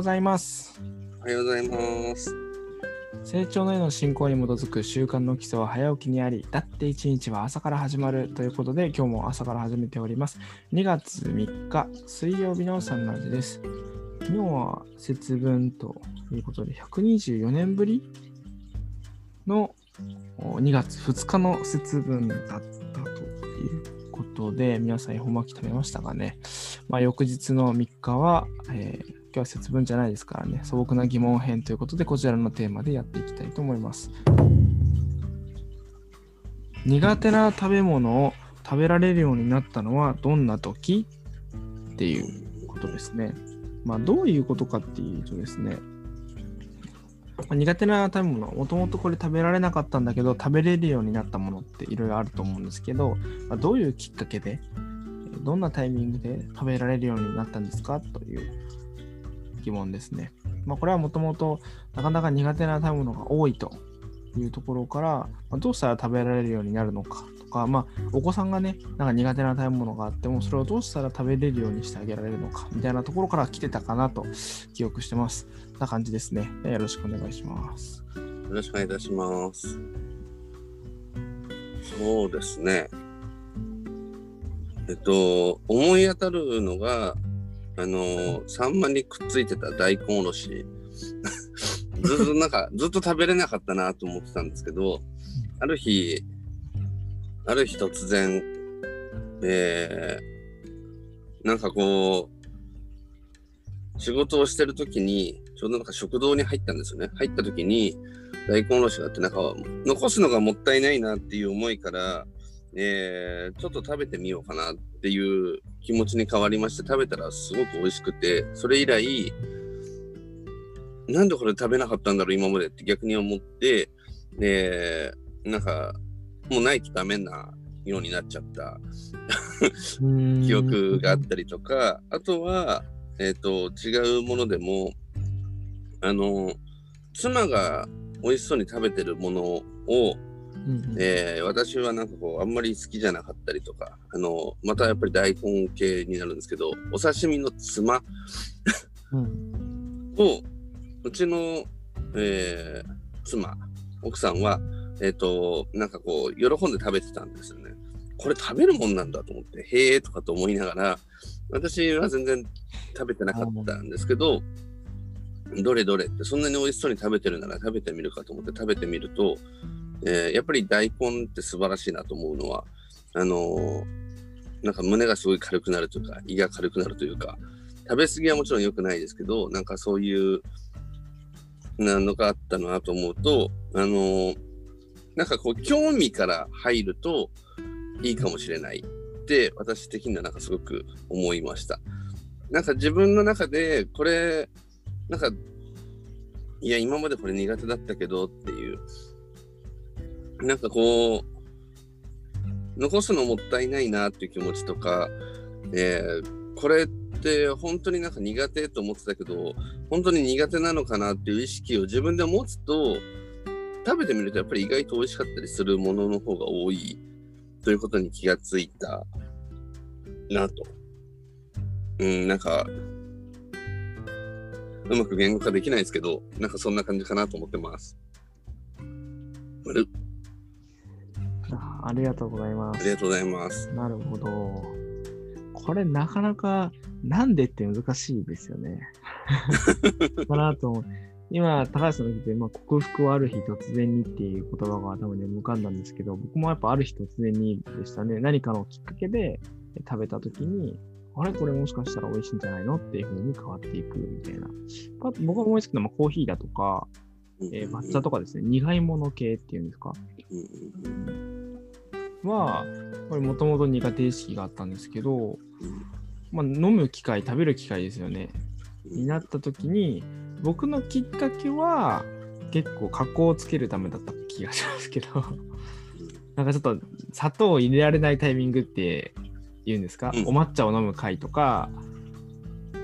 ございます。おはようございます。成長のへの進行に基づく習慣の基礎は早起きにあり、だって一日は朝から始まるということで、今日も朝から始めております。2月3日、水曜日のサンラジです。昨日は節分ということで、124年ぶりのお2月2日の節分だったということで、皆さん恵方巻き食べましたかね。まあ、翌日の3日は、えー今日は節分じゃないですからね、素朴な疑問編ということで、こちらのテーマでやっていきたいと思います。苦手な食べ物を食べられるようになったのはどんな時？っていうことですね。まあ、どういうことかっていうとですね、ま苦手な食べ物、もともとこれ食べられなかったんだけど、食べれるようになったものっていろいろあると思うんですけど、ま、どういうきっかけで、どんなタイミングで食べられるようになったんですか？という疑問ですね。まあ、これはもともとなかなか苦手な食べ物が多いというところから、まあ、どうしたら食べられるようになるのかとか、まあ、お子さんがね、なんか苦手な食べ物があっても、それをどうしたら食べれるようにしてあげられるのかみたいなところから来てたかなと記憶してます。な感じですね。よろしくお願いします。よろしくお願いいたします。そうですね。えっと、思い当たるのが、あの、サンマにくっついてた大根おろし。ずっとなんか、ずっと食べれなかったなと思ってたんですけど、ある日、ある日突然、えー、なんかこう、仕事をしてる時に、ちょうどなんか食堂に入ったんですよね。入った時に、大根おろしがあって、なんか、残すのがもったいないなっていう思いから、えー、ちょっと食べてみようかなっいう気持ちに変わりまして、食べたらすごく美味しくて、それ以来、なんでこれ食べなかったんだろう、今までって逆に思って、えー、なんか、もうないとダメなようになっちゃった。記憶があったりとか、あとは、えっ、と、違うものでも、あの、妻が美味しそうに食べてるものを、うんうんえー私はなんかこう、あんまり好きじゃなかったりとか、あの、またやっぱり大根系になるんですけど、お刺身のつまうんを、うちの、えー妻、奥さんは、えっ、と、なんかこう、喜んで食べてたんですよね。これ食べるもんなんだと思って、へえとかと思いながら、私は全然食べてなかったんですけど、どれどれって、そんなに美味しそうに食べてるなら食べてみるかと思って食べてみると、えーやっぱり大根って素晴らしいなと思うのは、あのーなんか胸がすごい軽くなるというか、胃が軽くなるというか、食べ過ぎはもちろん良くないですけど、なんかそういう、なのがあったなと思うと、あのーなんかこう、興味から入るといいかもしれないって、私的にはなんかすごく思いました。なんか自分の中で、これ、なんか、いや、今までこれ苦手だったけどっていう、なんかこう、残すのもったいないなっていう気持ちとか、えーこれって本当になんか苦手と思ってたけど、本当に苦手なのかなっていう意識を自分で持つと、食べてみるとやっぱり意外と美味しかったりするものの方が多いということに気がついたなと。うん、なんか、うまく言語化できないですけど、なんかそんな感じかなと思ってます。丸あありがとうございますあり。がとうございます。なるほど。これなかなかなんでって難しいですよね。かなと思う。今、高橋さんが言って、まあ、克服はある日突然にっていう言葉が頭に浮かんだんですけど、僕もやっぱある日突然にでしたね。何かのきっかけでえ食べた時に、あれ？これもしかしたら美味しいんじゃないの？っていう風に変わっていくみたいな。僕が思いつくのはまあコーヒーだとか、えー抹茶とかですね、苦いもの系っていうんですか？うんは、これもともと苦手意識があったんですけど、まあ、飲む機会、食べる機会ですよね。になった時に、僕のきっかけは、結構加工をつけるためだった気がしますけど、なんかちょっと砂糖を入れられないタイミングって言うんですか、うんお抹茶を飲む回とか、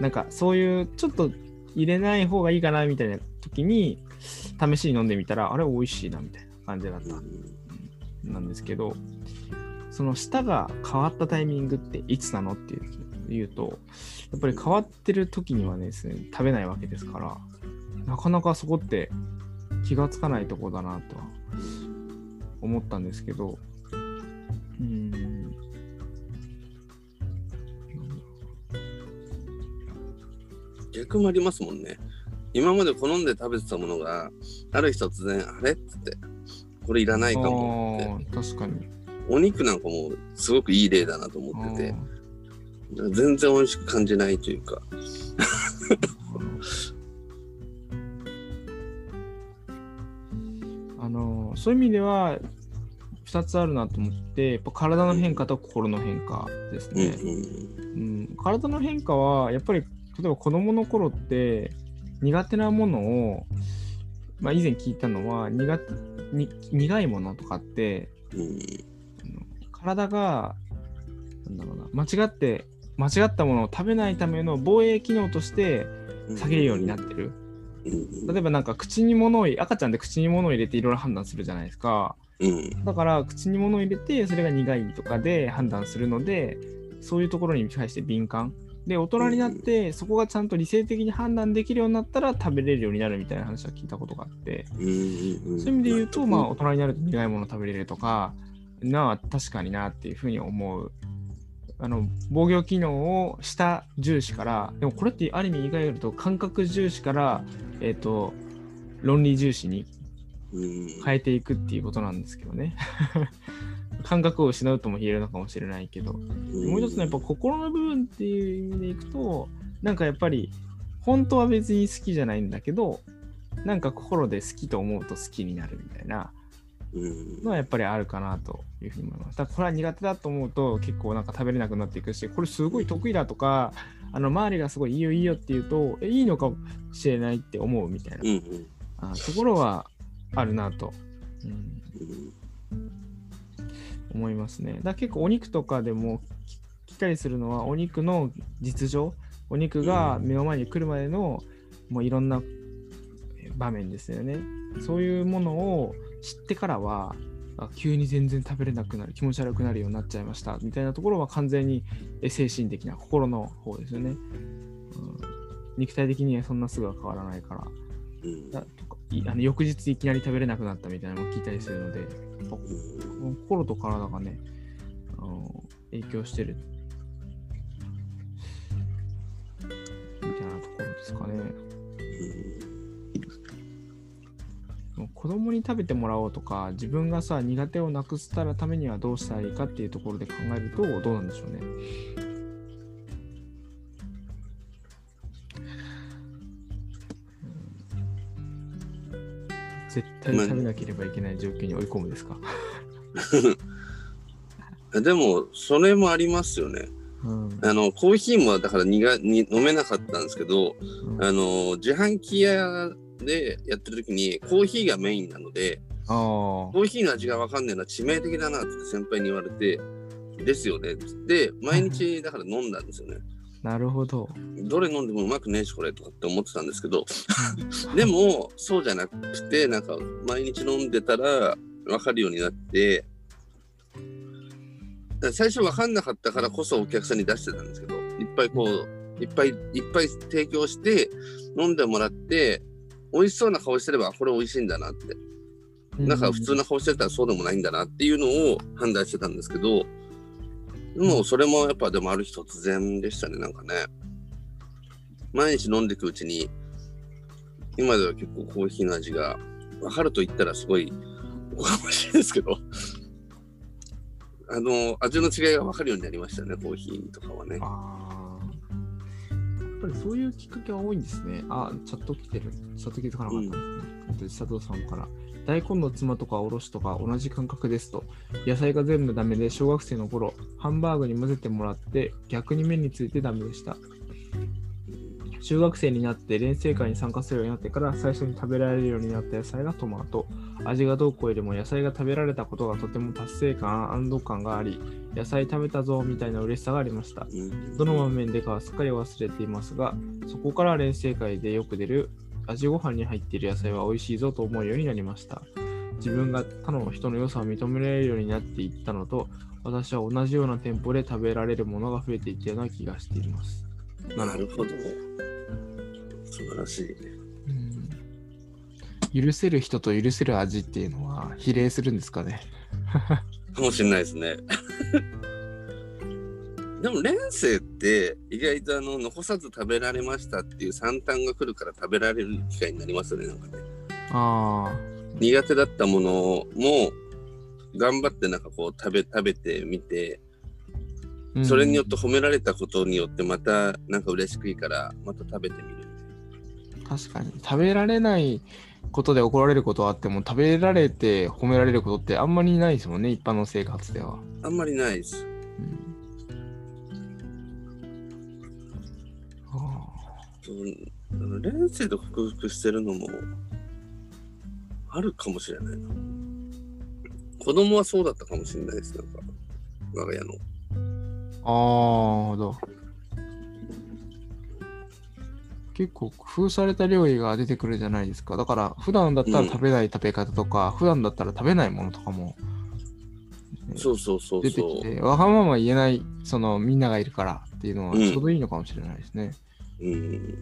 なんかそういうちょっと入れない方がいいかなみたいな時に、試しに飲んでみたら、あれ美味しいなみたいな感じだったなんですけど、その舌が変わったタイミングっていつなのっていうと、やっぱり変わってる時にはですね、食べないわけですから、なかなかそこって気がつかないとこだなとは思ったんですけど、うーん。逆もありますもんね。今まで好んで食べてたものが、ある日突然、あれっつって、これいらないかもって。確かに。お肉なんかもすごくいい例だなと思ってて、全然美味しく感じないというか。あのそういう意味では2つあるなと思ってやっぱ体の変化と心の変化ですうんうね、ん。うん。体の変化はやっぱり例えば子供の頃って苦手なものを、まあ、以前聞いたのは苦苦いものとかってうん体がなんだろうな間違って間違ったものを食べないための防衛機能としてうん。下げるようになってる、うん。例えばなんか口に物を赤ちゃんで口に物を入れていろいろ判断するじゃないですか。うん。だから口に物を入れてそれが苦いとかで判断するのでそういうところに対して敏感。で大人になってそこがちゃんと理性的に判断できるようになったら食べれるようになるみたいな話は聞いたことがあって。そういう意味で言うとまあ大人になると苦いものを食べれるとかなあ確かになっていうふうに思う。あの防御機能をした重視からでもこれってある意味意外に言うと感覚重視からえっ、と論理重視に変えていくっていうことなんですけどね。感覚を失うとも言えるのかもしれないけど、もう一つのやっぱ心の部分っていう意味でいくと、なんかやっぱり本当は別に好きじゃないんだけど、なんか心で好きと思うと好きになるみたいな。のはやっぱりあるかなというふうに思います。だからこれは苦手だと思うと結構なんか食べれなくなっていくし、これすごい得意だとか、あの周りがすごいいいよいいよって言うと、えいいのかもしれないって思うみたいなうんうんあところはあるなと。うんうん思いますね。だ結構お肉とかでもき来たりするのはお肉の実情、お肉が目の前に来るまでのもういろんなえ場面ですよね。そういうものを知ってからはあ急に全然食べれなくなる気持ち悪くなるようになっちゃいましたみたいなところは完全にえ精神的な心の方ですよね。うん、肉体的にはそんなすぐは変わらないから。うんだとかいあの翌日いきなり食べれなくなったみたいなのも聞いたりするので、心と体がね、あの影響してる。みたいなところですかね。子供に食べてもらおうとか、自分がさ、苦手をなくしたらためにはどうしたらいいかっていうところで考えると、どうなんでしょうね。絶対食べなければいけない状況に追い込むですか？でもそれもありますよね。うん。あのコーヒーもだから苦に飲めなかったんですけど、うんあの自販機屋でやってる時にコーヒーがメインなのであコーヒーの味が分かんねえのは致命的だなって先輩に言われてですよねっつって毎日だから飲んだんですよね。あ、なるほど。どれ飲んでもうまくねえしこれとかって思ってたんですけど でもそうじゃなくてなんか毎日飲んでたら分かるようになって最初分かんなかったからこそお客さんに出してたんですけどいっぱいこういっぱいいっぱい提供して飲んでもらって美味しそうな顔してればこれ美味しいんだなって。なんか普通の顔してたらそうでもないんだなっていうのを判断してたんですけどもうそれもやっぱでもある日突然でしたねなんかね。毎日飲んでいくうちに今では結構コーヒーの味が分かると言ったらすごいおかましいですけどあの味の違いが分かるようになりましたねコーヒーとかはねぱりそういうきっかけは多いんですね。あ、チャット来てる。チャット気づかなかったですね。あと佐藤さんから。大根のつまとかおろしとか同じ感覚ですと。野菜が全部ダメで小学生の頃、ハンバーグに混ぜてもらって逆に麺についてダメでした。中学生になって連成会に参加するようになってから最初に食べられるようになった野菜がトマト。味がどうこうよりも野菜が食べられたことがとても達成感、安堵感があり、野菜食べたぞみたいな嬉しさがありました。うんどの場面でかはすっかり忘れていますが、そこから連成会でよく出る味ご飯に入っている野菜は美味しいぞと思うようになりました。自分が他の人の良さを認められるようになっていったのと、私は同じような店舗で食べられるものが増えていったような気がしています。なるほど。素晴らしいね。うん許せる人と許せる味っていうのは比例するんですかね。かもしれないですね。でも、連生って意外とあの残さず食べられましたっていう三端が来るから食べられる機会になりますよね、なんかね。あ苦手だったものも頑張ってなんかこう食べ食べてみて、あ、それによって褒められたことによってまたなんか嬉しくいいからまた食べてみる。確かに食べられないことで怒られることはあっても食べられて褒められることってあんまりないですもんね一般の生活では、あんまりないです。うんあそう連生で克服してるのもあるかもしれないな。子供はそうだったかもしれないです。なんか我が家の。ーあーなるほど結構工夫された料理が出てくるじゃないですかだから普段だったら食べない食べ方とか、普段だったら食べないものとかもそうそうそう出て。きてわがまま言えないそのみんながいるからっていうのはうんちょうどいいのかもしれないですね、うん。うん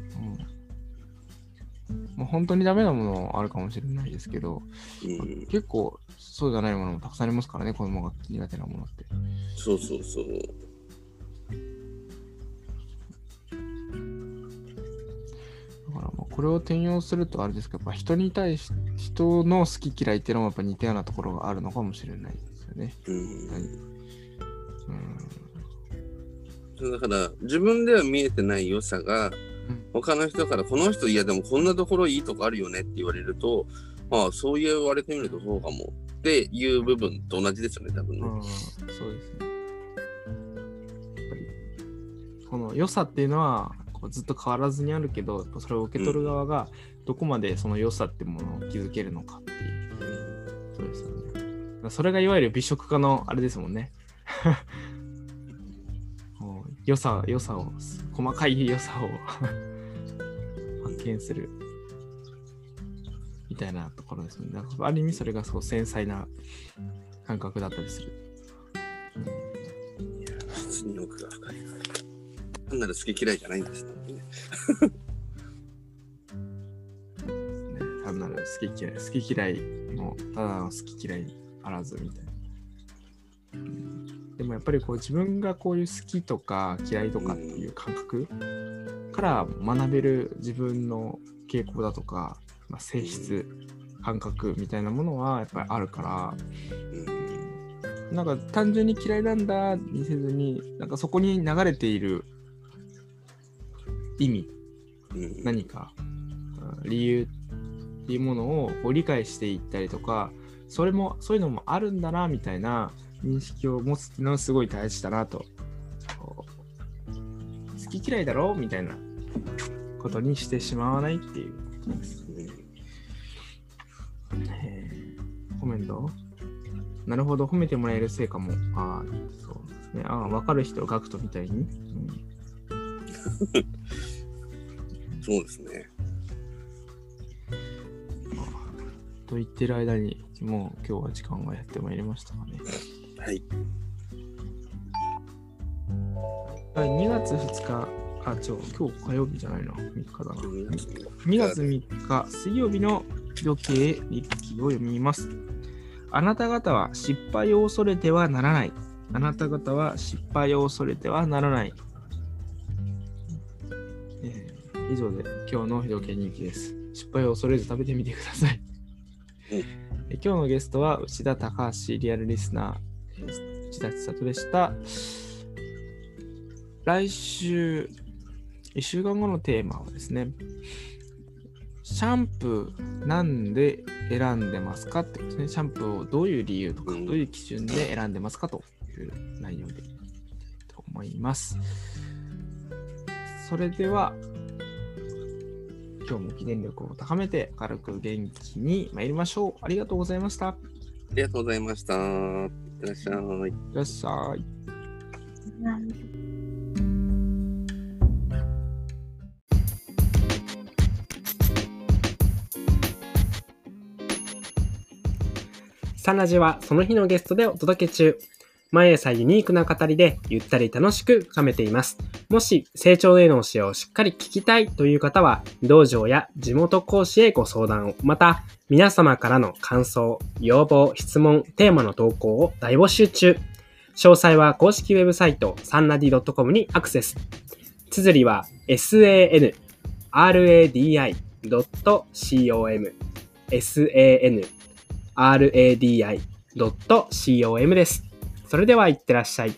まあ、本当にダメなものあるかもしれないですけど、うん。結構そうじゃないものもたくさんありますからね、子供が苦手なものって。そうそうそう。からまあこれを転用するとあれですけど、やっぱ人に対し、人の好き嫌いっていうのもやっぱ似たようなところがあるのかもしれないですよね。うん。うん、だから自分では見えてない良さが、ん他の人からこの人いやでもこんなところいいとこあるよねって言われるとああそう言われてみるとそうかもっていう部分と同じですよね多分ね。うん、そうですね。この良さっていうのはずっと変わらずにあるけど、それを受け取る側がどこまでその良さってものを気づけるのかっていう。そうですよね。それがいわゆる美食家のあれですもんね。良さ、良さを、細かい良さを 発見するみたいなところですね。だからある意味それがそう繊細な感覚だったりする。普通に奥が深い。単なる好き嫌いじゃないんですね。ね、単なる好き嫌い、好き嫌いもただの好き嫌いあらずみたいな。うんでもやっぱりこう自分がこういう好きとか嫌いとかっていう感覚から学べる自分の傾向だとか、まあ、性質、感覚みたいなものはやっぱりあるから、うんなんか単純に嫌いなんだにせずに、なんかそこに流れている意味、うん。何かうん理由っていうものを理解していったりとかそれもそういうのもあるんだなみたいな認識を持つっていうのはすごい大事だなと。好き嫌いだろみたいなことにしてしまわないっていう。ことです。え。ーコメントなるほど。褒めてもらえる成果も。ああそうですね。ああ分かる人ガクトみたいに、うん そうですね。と言ってる間に、もう今日は時間がやってまいりましたかね。はい。はい、2月2日、あ、違う、今日火曜日じゃないな、3日だな。2月3日、水曜日の時計日記を読みます。あなた方は失敗を恐れてはならない。あなた方は失敗を恐れてはならない。以上で今日の時計日記です。失敗を恐れず食べてみてください。今日のゲストは内田高橋リアルリスナー、えー内田千里でした。来週、1週間後のテーマはですね、シャンプーなんで選んでますかってですね。シャンプーをどういう理由とか、うんどういう基準で選んでますかという内容でいきたいと思います。それでは、今日も記念力を高めて明るく元気に参りましょう。ありがとうございました。いありがとうございました。いってらっしゃい。らっしゃい。サンラジはその日のゲストでお届け中。毎朝ユニークな語りでゆったり楽しく深めています。もし成長への教えをしっかり聞きたいという方は、道場や地元講師へご相談を、また皆様からの感想、要望、質問、テーマの投稿を大募集中。詳細は公式ウェブサイトサンラディ .com にアクセス。綴りは sanradi.com sanradi.com です。それではいってらっしゃい。